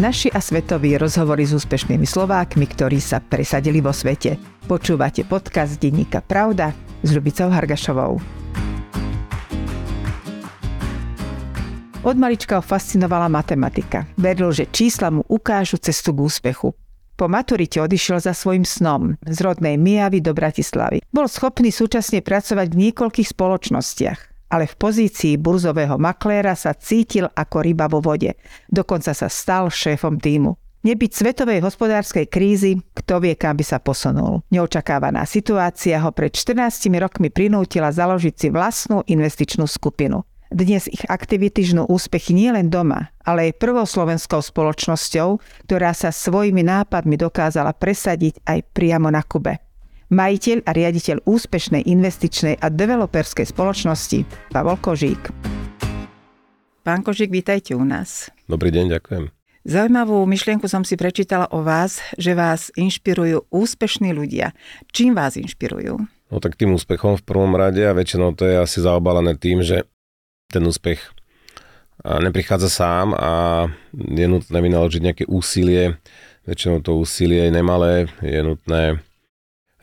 Naši a svetoví rozhovory s úspešnými Slovákmi, ktorí sa presadili vo svete. Počúvate podcast denníka Pravda s Ľubicou Hargašovou. Od malička ho fascinovala matematika. Veril, že čísla mu ukážu cestu k úspechu. Po maturite odišiel za svojim snom z rodnej Mijavy do Bratislavy. Bol schopný súčasne pracovať v niekoľkých spoločnostiach ale v pozícii burzového makléra sa cítil ako ryba vo vode. Dokonca sa stal šéfom týmu. Nebyť svetovej hospodárskej krízy, kto vie, kam by sa posunul. Neočakávaná situácia ho pred 14 rokmi prinútila založiť si vlastnú investičnú skupinu. Dnes ich aktivity žnú úspechy nielen doma, ale aj prvou slovenskou spoločnosťou, ktorá sa svojimi nápadmi dokázala presadiť aj priamo na Kube majiteľ a riaditeľ úspešnej investičnej a developerskej spoločnosti Pavol Kožík. Pán Kožík, vítajte u nás. Dobrý deň, ďakujem. Zaujímavú myšlienku som si prečítala o vás, že vás inšpirujú úspešní ľudia. Čím vás inšpirujú? No tak tým úspechom v prvom rade a väčšinou to je asi zaobalené tým, že ten úspech neprichádza sám a je nutné vynaložiť nejaké úsilie. Väčšinou to úsilie je nemalé, je nutné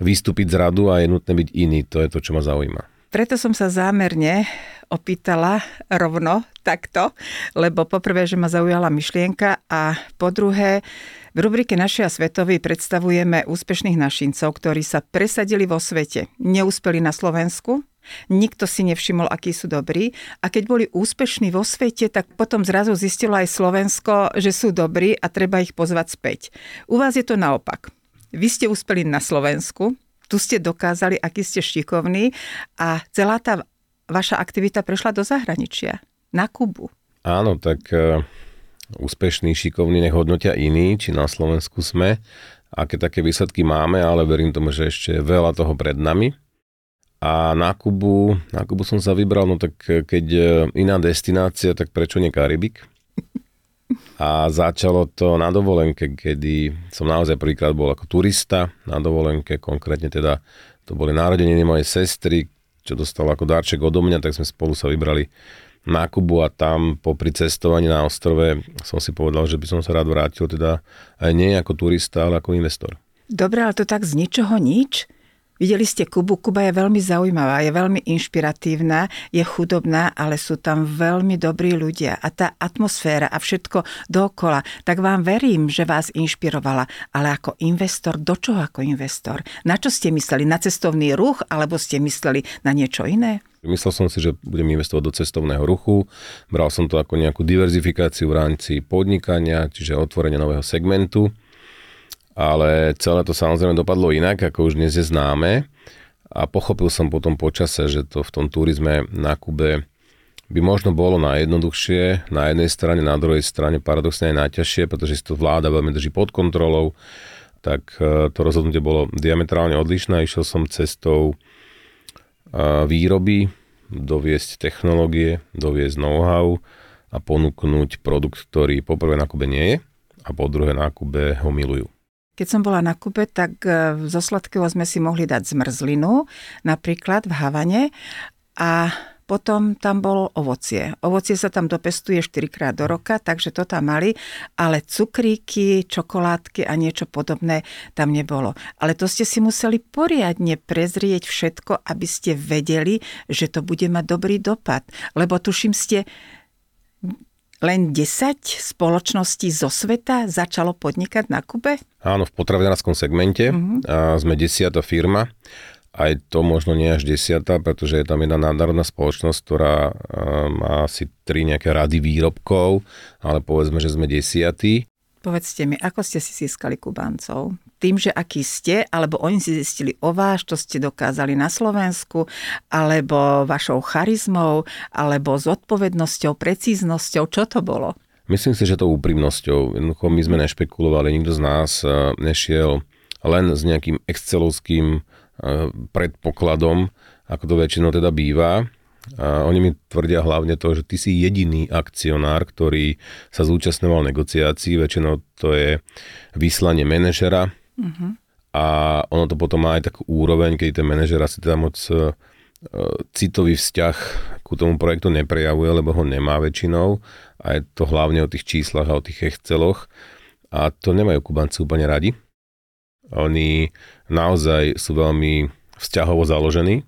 vystúpiť z radu a je nutné byť iný. To je to, čo ma zaujíma. Preto som sa zámerne opýtala rovno takto, lebo poprvé, že ma zaujala myšlienka a po druhé, v rubrike Naši a svetovi predstavujeme úspešných našincov, ktorí sa presadili vo svete. Neúspeli na Slovensku, Nikto si nevšimol, akí sú dobrí. A keď boli úspešní vo svete, tak potom zrazu zistilo aj Slovensko, že sú dobrí a treba ich pozvať späť. U vás je to naopak. Vy ste uspeli na Slovensku, tu ste dokázali, aký ste šikovní a celá tá vaša aktivita prešla do zahraničia, na Kubu. Áno, tak uh, úspešní, šikovní nech hodnotia iní, či na Slovensku sme, aké také výsledky máme, ale verím tomu, že ešte veľa toho pred nami. A na Kubu, na Kubu som sa vybral, no tak keď e, iná destinácia, tak prečo nie Karibik? A začalo to na dovolenke, kedy som naozaj prvýkrát bol ako turista na dovolenke, konkrétne teda to boli narodeniny mojej sestry, čo dostala ako darček odo mňa, tak sme spolu sa vybrali na Kubu a tam popri cestovaní na ostrove som si povedal, že by som sa rád vrátil teda aj nie ako turista, ale ako investor. Dobre, ale to tak z ničoho nič? Videli ste Kubu, Kuba je veľmi zaujímavá, je veľmi inšpiratívna, je chudobná, ale sú tam veľmi dobrí ľudia a tá atmosféra a všetko dokola, tak vám verím, že vás inšpirovala, ale ako investor, do čoho ako investor? Na čo ste mysleli? Na cestovný ruch alebo ste mysleli na niečo iné? Myslel som si, že budem investovať do cestovného ruchu. Bral som to ako nejakú diverzifikáciu v rámci podnikania, čiže otvorenie nového segmentu ale celé to samozrejme dopadlo inak, ako už dnes je známe a pochopil som potom počase, že to v tom turizme na Kube by možno bolo najjednoduchšie, na jednej strane, na druhej strane paradoxne aj najťažšie, pretože si to vláda veľmi drží pod kontrolou, tak e, to rozhodnutie bolo diametrálne odlišné. Išiel som cestou e, výroby, doviesť technológie, doviesť know-how a ponúknuť produkt, ktorý poprvé na Kube nie je a po druhé na Kube ho milujú. Keď som bola na Kube, tak e, zo sladkého sme si mohli dať zmrzlinu, napríklad v Havane a potom tam bolo ovocie. Ovocie sa tam dopestuje 4 krát do roka, takže to tam mali, ale cukríky, čokoládky a niečo podobné tam nebolo. Ale to ste si museli poriadne prezrieť všetko, aby ste vedeli, že to bude mať dobrý dopad. Lebo tuším ste len 10 spoločností zo sveta začalo podnikať na Kube? Áno, v potravinárskom segmente. Uh-huh. A sme desiata firma. Aj to možno nie až desiata, pretože je tam jedna národná spoločnosť, ktorá má asi tri nejaké rady výrobkov, ale povedzme, že sme desiatí. Povedzte mi, ako ste si získali Kubáncov? Tým, že aký ste, alebo oni si zistili o vás, čo ste dokázali na Slovensku, alebo vašou charizmou, alebo zodpovednosťou, precíznosťou, čo to bolo? Myslím si, že to úprimnosťou. Jednoducho my sme nešpekulovali, nikto z nás e, nešiel len s nejakým excelovským e, predpokladom, ako to väčšinou teda býva. A oni mi tvrdia hlavne to, že ty si jediný akcionár, ktorý sa zúčastňoval negociácií, väčšinou to je vyslanie manažera a ono to potom má aj takú úroveň, keď ten manažer asi teda moc e, citový vzťah ku tomu projektu neprejavuje, lebo ho nemá väčšinou a je to hlavne o tých číslach a o tých Exceloch a to nemajú Kubanci úplne radi. Oni naozaj sú veľmi vzťahovo založení,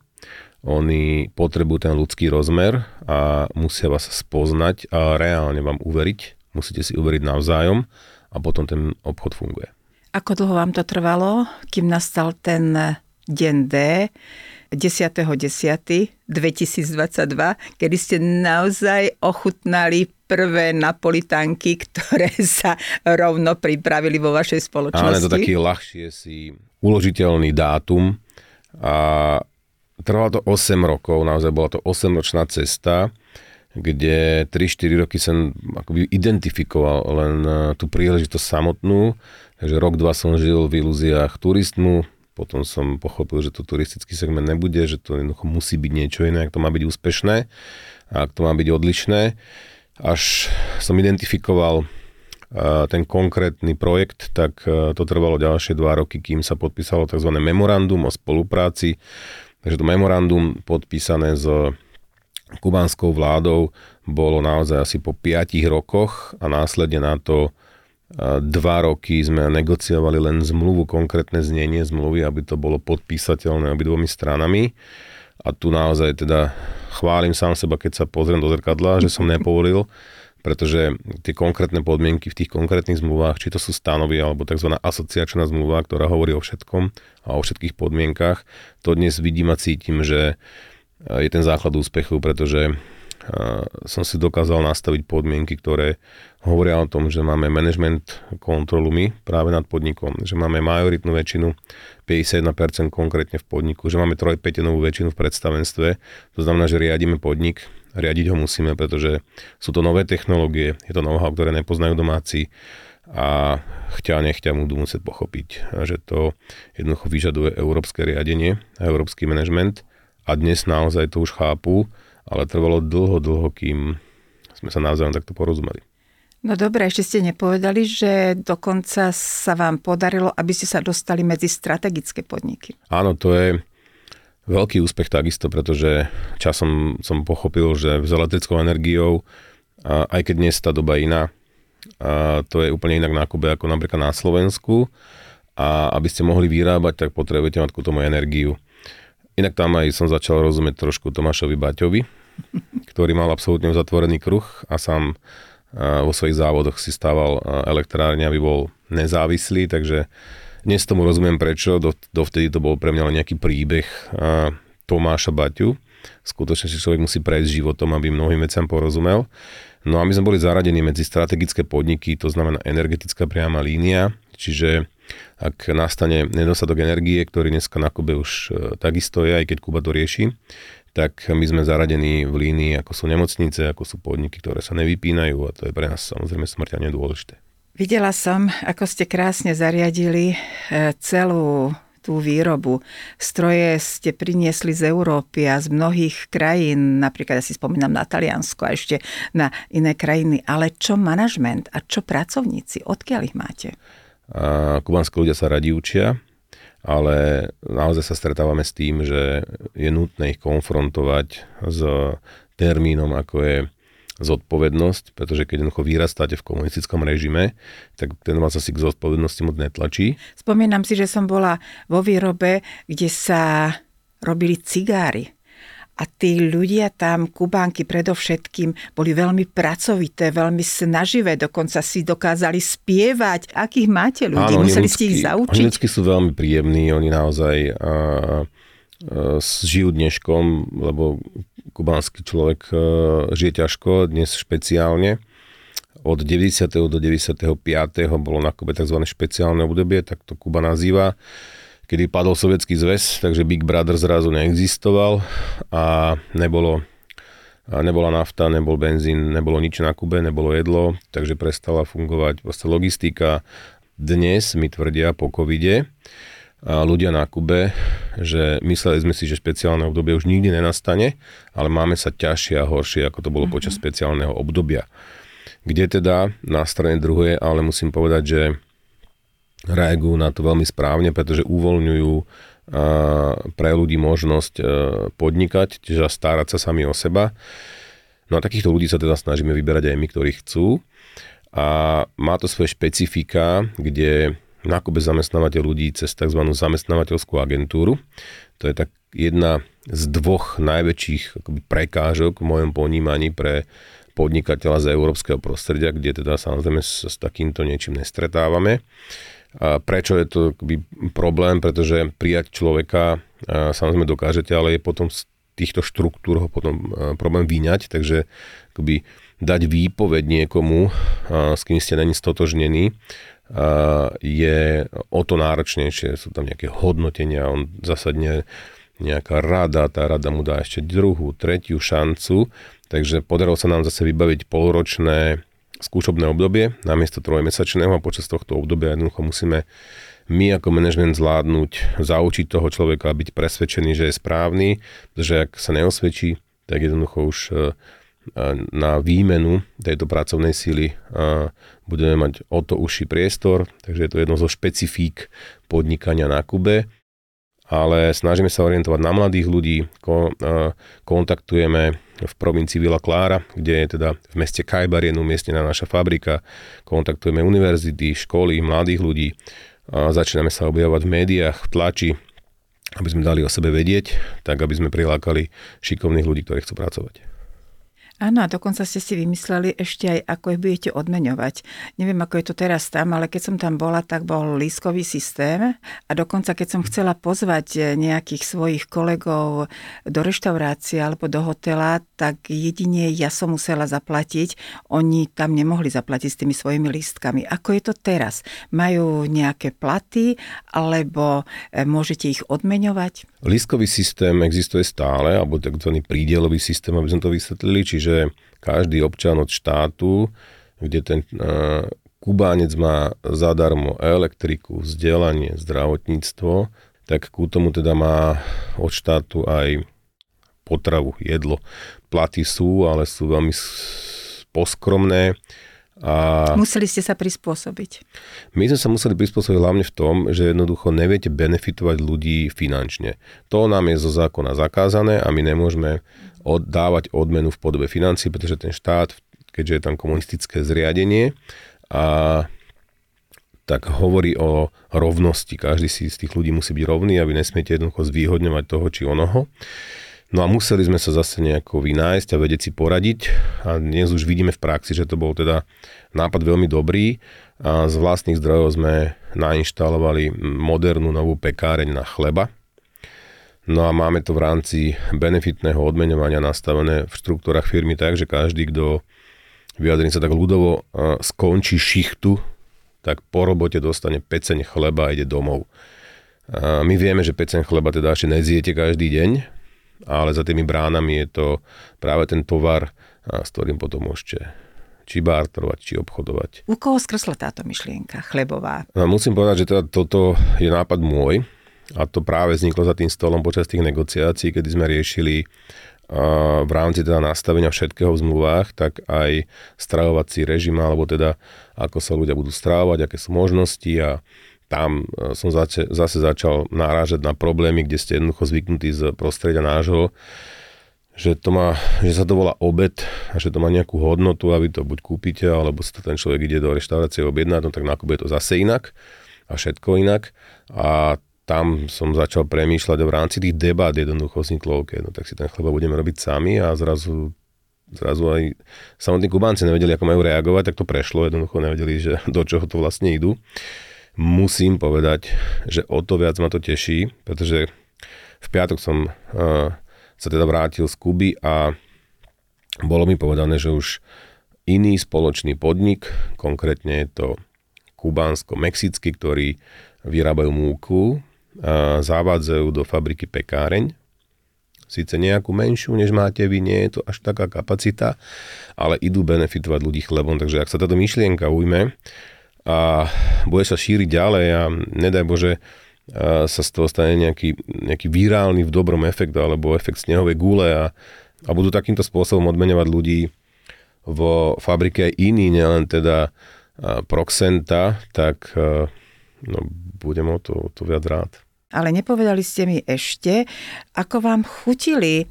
oni potrebujú ten ľudský rozmer a musia vás spoznať a reálne vám uveriť, musíte si uveriť navzájom a potom ten obchod funguje. Ako dlho vám to trvalo, kým nastal ten deň D, 10.10.2022, kedy ste naozaj ochutnali prvé napolitánky, ktoré sa rovno pripravili vo vašej spoločnosti. Áno, to taký ľahšie si uložiteľný dátum a trvalo to 8 rokov, naozaj bola to 8-ročná cesta, kde 3-4 roky som akoby identifikoval len e, tú príležitosť samotnú, takže rok, dva som žil v ilúziách turistmu, potom som pochopil, že to turistický segment nebude, že to jednoducho musí byť niečo iné, ak to má byť úspešné a ak to má byť odlišné. Až som identifikoval ten konkrétny projekt, tak to trvalo ďalšie dva roky, kým sa podpísalo tzv. memorandum o spolupráci. Takže to memorandum podpísané s kubánskou vládou bolo naozaj asi po 5 rokoch a následne na to dva roky sme negociovali len zmluvu, konkrétne znenie zmluvy, aby to bolo podpísateľné obidvomi stranami. A tu naozaj teda chválim sám seba, keď sa pozriem do zrkadla, že som nepovolil, pretože tie konkrétne podmienky v tých konkrétnych zmluvách, či to sú stanovy alebo tzv. asociačná zmluva, ktorá hovorí o všetkom a o všetkých podmienkach, to dnes vidím a cítim, že je ten základ úspechu, pretože som si dokázal nastaviť podmienky, ktoré hovoria o tom, že máme management kontrolu my práve nad podnikom, že máme majoritnú väčšinu, 51% konkrétne v podniku, že máme trojpetenovú väčšinu v predstavenstve, to znamená, že riadíme podnik, riadiť ho musíme, pretože sú to nové technológie, je to know-how, ktoré nepoznajú domáci a chťa nechťa budú musieť pochopiť, že to jednoducho vyžaduje európske riadenie a európsky management. A dnes naozaj to už chápu ale trvalo dlho, dlho, kým sme sa navzájom takto porozumeli. No dobre, ešte ste nepovedali, že dokonca sa vám podarilo, aby ste sa dostali medzi strategické podniky. Áno, to je veľký úspech takisto, pretože časom som pochopil, že s elektrickou energiou, aj keď dnes tá doba iná, a to je úplne inak na Kube ako napríklad na Slovensku a aby ste mohli vyrábať, tak potrebujete mať ku tomu energiu. Inak tam aj som začal rozumieť trošku Tomášovi Baťovi, ktorý mal absolútne zatvorený kruh a sám vo svojich závodoch si stával elektrárne, aby bol nezávislý, takže dnes tomu rozumiem prečo, dovtedy to bol pre mňa len nejaký príbeh Tomáša Baťu. Skutočne si človek musí prejsť životom, aby mnohým veciam porozumel. No a my sme boli zaradení medzi strategické podniky, to znamená energetická priama línia, čiže ak nastane nedostatok energie, ktorý dneska na Kube už e, takisto je, aj keď Kuba to rieši, tak my sme zaradení v línii, ako sú nemocnice, ako sú podniky, ktoré sa nevypínajú a to je pre nás samozrejme smrteľne dôležité. Videla som, ako ste krásne zariadili e, celú tú výrobu. Stroje ste priniesli z Európy a z mnohých krajín, napríklad ja si spomínam na Taliansko a ešte na iné krajiny. Ale čo manažment a čo pracovníci? Odkiaľ ich máte? Kubanskí ľudia sa radi učia ale naozaj sa stretávame s tým, že je nutné ich konfrontovať s termínom, ako je zodpovednosť, pretože keď jednoducho vyrastáte v komunistickom režime, tak ten vás asi k zodpovednosti moc netlačí. Spomínam si, že som bola vo výrobe, kde sa robili cigári a tí ľudia tam, Kubánky predovšetkým, boli veľmi pracovité, veľmi snaživé, dokonca si dokázali spievať. Akých máte ľudí? Áno, Museli ľudský, ste ich zaučiť? Oni sú veľmi príjemní, oni naozaj a, a, žijú dneškom, lebo kubánsky človek a, žije ťažko, dnes špeciálne. Od 90. do 95. bolo na Kube tzv. špeciálne obdobie, tak to Kuba nazýva kedy padol sovietský zväz, takže Big Brother zrazu neexistoval a nebolo a nebola nafta, nebol benzín, nebolo nič na Kube, nebolo jedlo, takže prestala fungovať vlastne logistika. Dnes mi tvrdia po covide a ľudia na Kube, že mysleli sme si, že špeciálne obdobie už nikdy nenastane, ale máme sa ťažšie a horšie, ako to bolo mm-hmm. počas špeciálneho obdobia. Kde teda na strane druhej, ale musím povedať, že reagujú na to veľmi správne, pretože uvoľňujú pre ľudí možnosť podnikať, čiže starať sa sami o seba. No a takýchto ľudí sa teda snažíme vyberať aj my, ktorí chcú. A má to svoje špecifika, kde nákupe zamestnávateľ ľudí cez tzv. zamestnávateľskú agentúru. To je tak jedna z dvoch najväčších akoby, prekážok v mojom ponímaní pre podnikateľa z európskeho prostredia, kde teda samozrejme sa s takýmto niečím nestretávame. Prečo je to problém? Pretože prijať človeka samozrejme dokážete, ale je potom z týchto štruktúr ho potom problém vyňať, takže akoby dať výpoveď niekomu, s kým ste není stotožnení, je o to náročnejšie. Sú tam nejaké hodnotenia, on zasadne nejaká rada, tá rada mu dá ešte druhú, tretiu šancu, takže podarilo sa nám zase vybaviť polročné skúšobné obdobie namiesto trojmesačného a počas tohto obdobia jednoducho musíme my ako manažment zvládnuť, zaučiť toho človeka byť presvedčený, že je správny, že ak sa neosvedčí, tak jednoducho už e, na výmenu tejto pracovnej síly budeme mať o to užší priestor, takže je to jedno zo špecifík podnikania na Kube. Ale snažíme sa orientovať na mladých ľudí, kontaktujeme v provincii Villa Clara, kde je teda v meste Kajbar je umiestnená naša fabrika, kontaktujeme univerzity, školy, mladých ľudí, a začíname sa objavovať v médiách, v tlači, aby sme dali o sebe vedieť, tak aby sme prilákali šikovných ľudí, ktorí chcú pracovať. Áno, a dokonca ste si vymysleli ešte aj, ako ich budete odmeňovať. Neviem, ako je to teraz tam, ale keď som tam bola, tak bol lískový systém a dokonca keď som chcela pozvať nejakých svojich kolegov do reštaurácie alebo do hotela, tak jedine ja som musela zaplatiť. Oni tam nemohli zaplatiť s tými svojimi lístkami. Ako je to teraz? Majú nejaké platy alebo e, môžete ich odmeňovať? Lístkový systém existuje stále, alebo tzv. prídelový systém, aby sme to vysvetlili, čiže že každý občan od štátu, kde ten uh, Kubánec má zadarmo elektriku, vzdelanie, zdravotníctvo, tak ku tomu teda má od štátu aj potravu, jedlo. Platy sú, ale sú veľmi poskromné. A museli ste sa prispôsobiť. My sme sa museli prispôsobiť hlavne v tom, že jednoducho neviete benefitovať ľudí finančne. To nám je zo zákona zakázané a my nemôžeme oddávať odmenu v podobe financí, pretože ten štát, keďže je tam komunistické zriadenie, a tak hovorí o rovnosti. Každý si z tých ľudí musí byť rovný a vy nesmiete jednoducho zvýhodňovať toho či onoho. No a museli sme sa zase nejako vynájsť a vedieť si poradiť. A dnes už vidíme v praxi, že to bol teda nápad veľmi dobrý. A z vlastných zdrojov sme nainštalovali modernú novú pekáreň na chleba, No a máme to v rámci benefitného odmeňovania nastavené v štruktúrach firmy tak, že každý, kto vyjadrím sa tak ľudovo, skončí šichtu, tak po robote dostane peceň chleba a ide domov. A my vieme, že peceň chleba teda ešte nezjete každý deň, ale za tými bránami je to práve ten tovar, s ktorým potom môžete či bartrovať, či obchodovať. U koho skresla táto myšlienka chlebová? Musím povedať, že teda toto je nápad môj, a to práve vzniklo za tým stolom počas tých negociácií, kedy sme riešili v rámci teda nastavenia všetkého v zmluvách, tak aj stravovací režim, alebo teda ako sa ľudia budú stravovať, aké sú možnosti a tam e, som zase, zase začal náražať na problémy, kde ste jednoducho zvyknutí z prostredia nášho, že, to má, že sa to volá obed a že to má nejakú hodnotu a vy to buď kúpite, alebo si to ten človek ide do reštaurácie objednať, no tak nakupuje to zase inak a všetko inak. A tam som začal premýšľať v rámci tých debát jednoducho vzniklo, OK, no tak si ten chleba budeme robiť sami a zrazu zrazu aj samotní Kubánci nevedeli, ako majú reagovať, tak to prešlo, jednoducho nevedeli, že do čoho to vlastne idú. Musím povedať, že o to viac ma to teší, pretože v piatok som uh, sa teda vrátil z Kuby a bolo mi povedané, že už iný spoločný podnik, konkrétne je to kubánsko-mexický, ktorý vyrábajú múku, zavádzajú do fabriky pekáreň, síce nejakú menšiu, než máte vy, nie je to až taká kapacita, ale idú benefitovať ľudí chlebom, takže ak sa táto myšlienka ujme a bude sa šíriť ďalej a nedaj Bože, sa z toho stane nejaký, nejaký virálny v dobrom efekt alebo efekt snehovej gule a, a budú takýmto spôsobom odmenovať ľudí vo fabrike iní, nielen teda Proxenta, tak no, budem o to, o to viac rád. Ale nepovedali ste mi ešte, ako vám chutili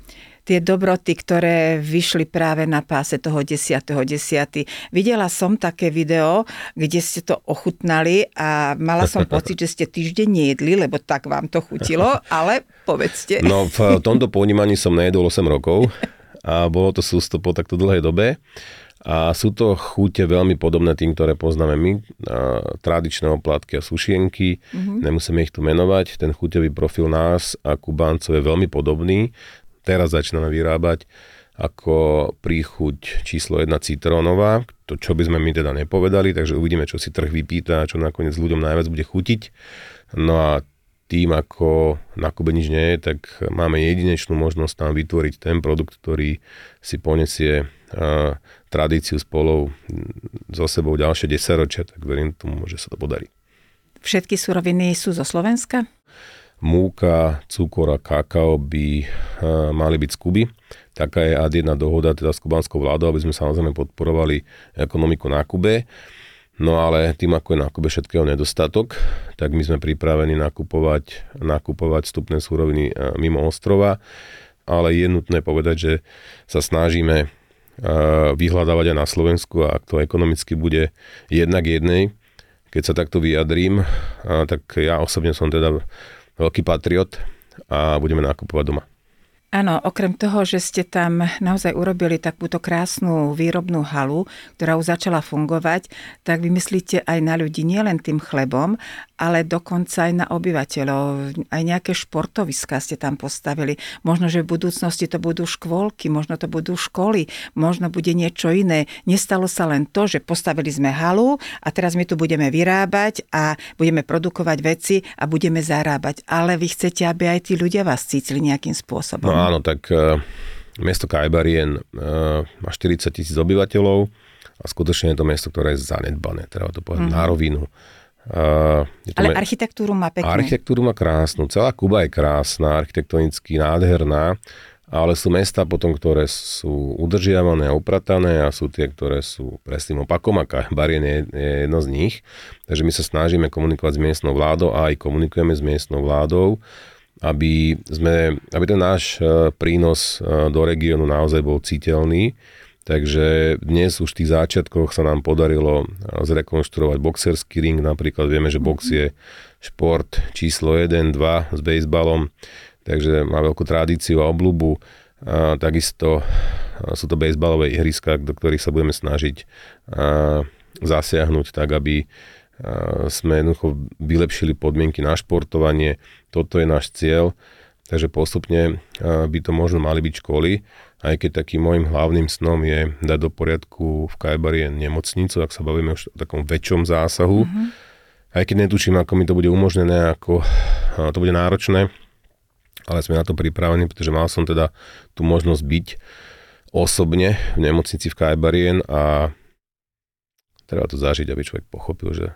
tie dobroty, ktoré vyšli práve na páse toho 10.10. 10. Videla som také video, kde ste to ochutnali a mala som pocit, že ste týždeň nejedli, lebo tak vám to chutilo, ale povedzte. No v tomto ponímaní som nejedol 8 rokov a bolo to sústo po takto dlhej dobe. A sú to chute veľmi podobné tým, ktoré poznáme my, tradičné oplatky a sušienky, mm-hmm. nemusíme ich tu menovať. Ten chuťový profil nás a Kubáncov je veľmi podobný teraz začíname vyrábať ako príchuť číslo 1 citrónová, to čo by sme my teda nepovedali, takže uvidíme, čo si trh vypýta, čo nakoniec ľuďom najviac bude chutiť. No a tým, ako na Kube nič nie je, tak máme jedinečnú možnosť tam vytvoriť ten produkt, ktorý si ponesie uh, tradíciu spolov so sebou ďalšie 10 ročia, tak verím tomu, že sa to podarí. Všetky suroviny sú zo Slovenska? Múka, cukor a kakao by uh, mali byť z Kuby. Taká je ad jedna dohoda teda s kubanskou vládou, aby sme samozrejme podporovali ekonomiku na Kube. No ale tým, ako je na Kube všetkého nedostatok, tak my sme pripravení nakupovať, nakupovať vstupné súroviny uh, mimo ostrova. Ale je nutné povedať, že sa snažíme uh, vyhľadávať aj na Slovensku a ak to ekonomicky bude jednak jednej, keď sa takto vyjadrím, tak ja osobne som teda veľký patriot a budeme nakupovať doma. Áno, okrem toho, že ste tam naozaj urobili takúto krásnu výrobnú halu, ktorá už začala fungovať, tak vymyslíte aj na ľudí nielen tým chlebom, ale dokonca aj na obyvateľov. Aj nejaké športoviská ste tam postavili. Možno, že v budúcnosti to budú škôlky, možno to budú školy, možno bude niečo iné. Nestalo sa len to, že postavili sme halu a teraz my tu budeme vyrábať a budeme produkovať veci a budeme zarábať. Ale vy chcete, aby aj tí ľudia vás cítili nejakým spôsobom. No áno, tak uh, mesto Kajbarien uh, má 40 tisíc obyvateľov a skutočne je to mesto, ktoré je zanedbané, treba to povedať mm-hmm. na rovinu. Uh, Ale me... architektúru má peknú. Architektúru má krásnu. Celá Kuba je krásna, architektonicky nádherná, ale sú mesta potom, ktoré sú udržiavané a upratané a sú tie, ktoré sú presným opakom a Barien je, je jedno z nich. Takže my sa snažíme komunikovať s miestnou vládou a aj komunikujeme s miestnou vládou aby, sme, aby ten náš e, prínos e, do regiónu naozaj bol citeľný. Takže dnes už v tých záčiatkoch sa nám podarilo e, zrekonštruovať boxerský ring. Napríklad vieme, že box je šport číslo 1, 2 s bejsbalom, takže má veľkú tradíciu a obľubu. A takisto sú to bejsbalové ihriska, do ktorých sa budeme snažiť zasiahnuť tak, aby sme jednoducho vylepšili podmienky na športovanie. Toto je náš cieľ, takže postupne by to možno mali byť školy, aj keď takým môjim hlavným snom je dať do poriadku v Kajbarie nemocnicu, ak sa bavíme už o takom väčšom zásahu. Mm-hmm. Aj keď netuším, ako mi to bude umožnené, ako to bude náročné, ale sme na to pripravení, pretože mal som teda tú možnosť byť osobne v nemocnici v Kajbarien a treba to zažiť, aby človek pochopil, že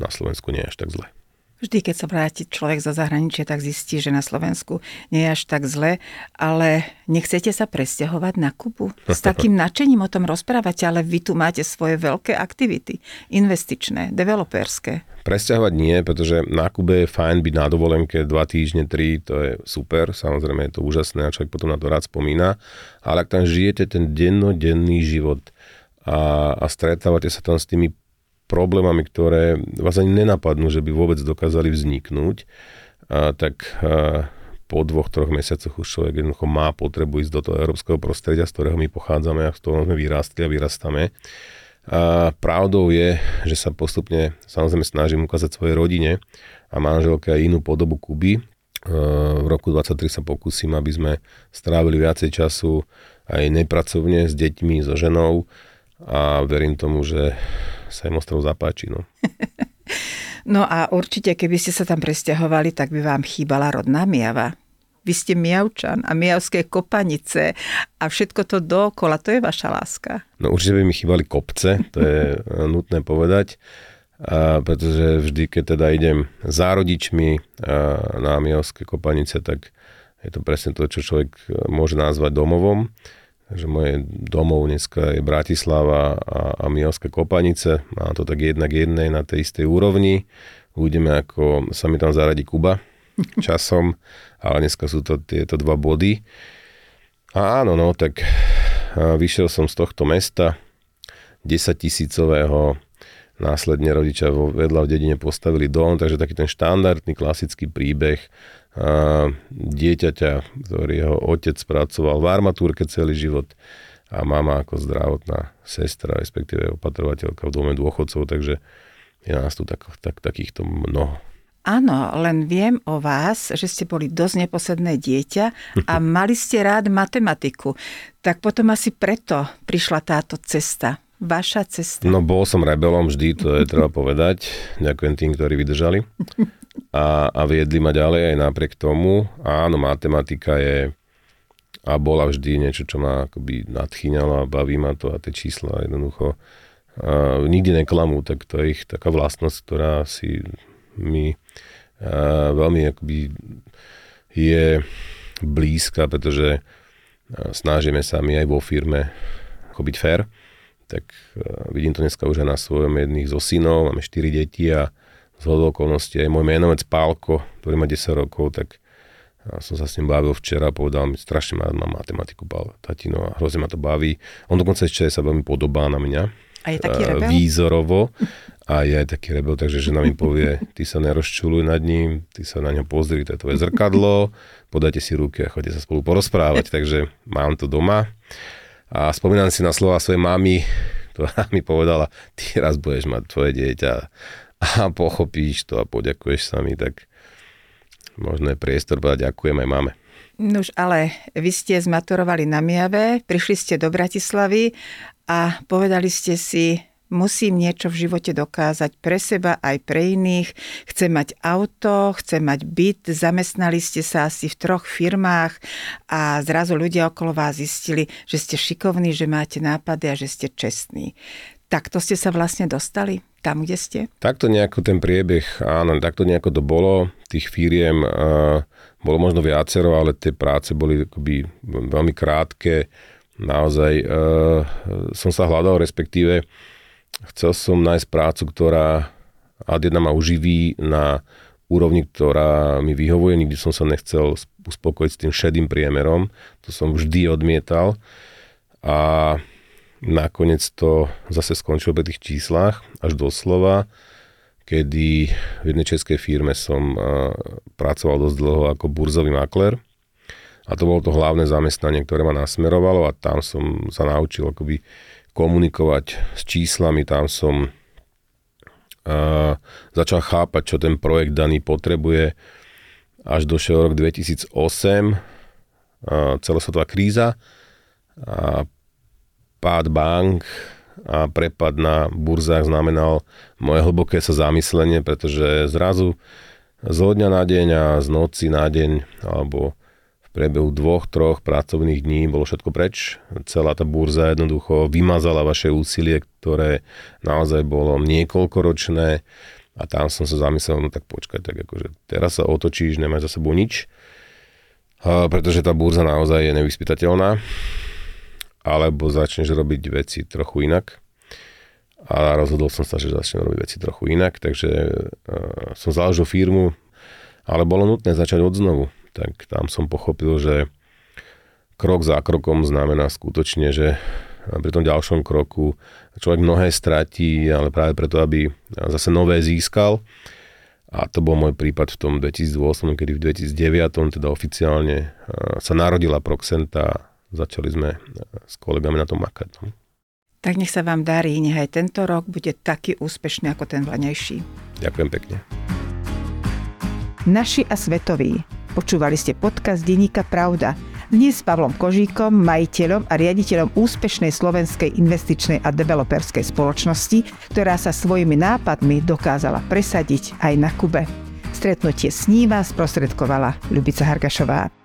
na Slovensku nie je až tak zle. Vždy, keď sa vráti človek zo zahraničia, tak zistí, že na Slovensku nie je až tak zle, ale nechcete sa presťahovať na Kubu? S takým nadšením o tom rozprávate, ale vy tu máte svoje veľké aktivity, investičné, developerské. Presťahovať nie, pretože na Kube je fajn byť na dovolenke dva týždne, tri, to je super, samozrejme je to úžasné a človek potom na to rád spomína, ale ak tam žijete ten dennodenný život a, a stretávate sa tam s tými problémami, ktoré vás ani nenapadnú, že by vôbec dokázali vzniknúť, a, tak a, po dvoch, troch mesiacoch už človek jednoducho má potrebu ísť do toho európskeho prostredia, z ktorého my pochádzame a z ktorého sme vyrástli a vyrastame. A pravdou je, že sa postupne samozrejme snažím ukázať svojej rodine a manželke aj inú podobu Kuby. V roku 23 sa pokúsim, aby sme strávili viacej času aj nepracovne s deťmi, so ženou a verím tomu, že sa im ostrov zapáči. No. no a určite, keby ste sa tam presťahovali, tak by vám chýbala rodná Miava. Vy ste Miavčan a Miavské kopanice a všetko to dokola, to je vaša láska. No určite by mi chýbali kopce, to je nutné povedať, a pretože vždy, keď teda idem za rodičmi na Miavské kopanice, tak je to presne to, čo človek môže nazvať domovom. Takže moje domov dneska je Bratislava a, a Mijovské Kopanice. Má to tak jednak jednej na tej istej úrovni. Uvidíme, ako sa mi tam zaradí Kuba. časom, ale dneska sú to tieto dva body. A áno, no, tak vyšiel som z tohto mesta, 10 tisícového, následne rodičia vedľa v dedine postavili dom, takže taký ten štandardný klasický príbeh dieťaťa, ktorého otec pracoval v armatúrke celý život a mama ako zdravotná sestra, respektíve opatrovateľka v dome dôchodcov, takže je nás tu tak, tak, takýchto mnoho. Áno, len viem o vás, že ste boli dosť neposedné dieťa a mali ste rád matematiku. Tak potom asi preto prišla táto cesta. Vaša cesta. No bol som rebelom vždy, to je treba povedať. Ďakujem tým, ktorí vydržali. A, a viedli ma ďalej aj napriek tomu. Áno, matematika je a bola vždy niečo, čo ma akoby nadchýňalo a baví ma to a tie čísla jednoducho a nikdy neklamú, tak to je ich taká vlastnosť, ktorá si mi a, veľmi akoby je blízka, pretože snažíme sa my aj vo firme ako byť fair, tak vidím to dneska už aj na svojom jedných zo synov, máme 4 deti a z okolností aj môj menovec Pálko, ktorý má 10 rokov, tak ja som sa s ním bavil včera a povedal mi, strašne ma, má matematiku bal, tatino a hrozne ma to baví. On dokonca ešte sa veľmi podobá na mňa. A je taký rebel? Výzorovo. A je aj taký rebel, takže žena mi povie, ty sa nerozčuluj nad ním, ty sa na ňo pozri, to je tvoje zrkadlo, podajte si ruky a chodite sa spolu porozprávať. takže mám to doma. A spomínam si na slova svojej mamy, ktorá mi povedala, ty raz budeš mať tvoje dieťa a pochopíš to a poďakuješ sa mi, tak možno je priestor povedať ďakujem aj máme. Nož ale vy ste zmaturovali na Miave, prišli ste do Bratislavy a povedali ste si, musím niečo v živote dokázať pre seba aj pre iných. Chcem mať auto, chcem mať byt, zamestnali ste sa asi v troch firmách a zrazu ľudia okolo vás zistili, že ste šikovní, že máte nápady a že ste čestní. Takto ste sa vlastne dostali tam, kde ste? Takto nejako ten priebeh, áno, takto nejako to bolo. Tých firiem uh, bolo možno viacero, ale tie práce boli akoby veľmi krátke. Naozaj uh, som sa hľadal, respektíve chcel som nájsť prácu, ktorá ad jedna ma uživí na úrovni, ktorá mi vyhovuje. Nikdy som sa nechcel uspokojiť s tým šedým priemerom. To som vždy odmietal. A Nakoniec to zase skončilo pri tých číslach, až doslova, kedy v jednej českej firme som pracoval dosť dlho ako burzový makler. A to bolo to hlavné zamestnanie, ktoré ma nasmerovalo a tam som sa naučil akoby komunikovať s číslami, tam som začal chápať, čo ten projekt daný potrebuje. Až došiel rok 2008, uh, celosvetová kríza a pád bank a prepad na burzách znamenal moje hlboké sa zamyslenie, pretože zrazu zo dňa na deň a z noci na deň alebo v priebehu dvoch, troch pracovných dní bolo všetko preč. Celá tá burza jednoducho vymazala vaše úsilie, ktoré naozaj bolo niekoľkoročné a tam som sa zamyslel, no tak počkaj, tak akože teraz sa otočíš, nemáš za sebou nič, pretože tá burza naozaj je nevyspytateľná alebo začneš robiť veci trochu inak. A rozhodol som sa, že začnem robiť veci trochu inak, takže uh, som založil firmu, ale bolo nutné začať od znovu. Tak tam som pochopil, že krok za krokom znamená skutočne, že pri tom ďalšom kroku človek mnohé stratí, ale práve preto, aby zase nové získal. A to bol môj prípad v tom 2008, kedy v 2009 teda oficiálne sa narodila Proxenta začali sme e, s kolegami na tom makať. No. Tak nech sa vám darí, nech aj tento rok bude taký úspešný ako ten vlanejší. Ďakujem pekne. Naši a svetoví. Počúvali ste podcast Deníka Pravda. Dnes s Pavlom Kožíkom, majiteľom a riaditeľom úspešnej slovenskej investičnej a developerskej spoločnosti, ktorá sa svojimi nápadmi dokázala presadiť aj na Kube. Stretnutie s ním vás sprostredkovala Ľubica Hargašová.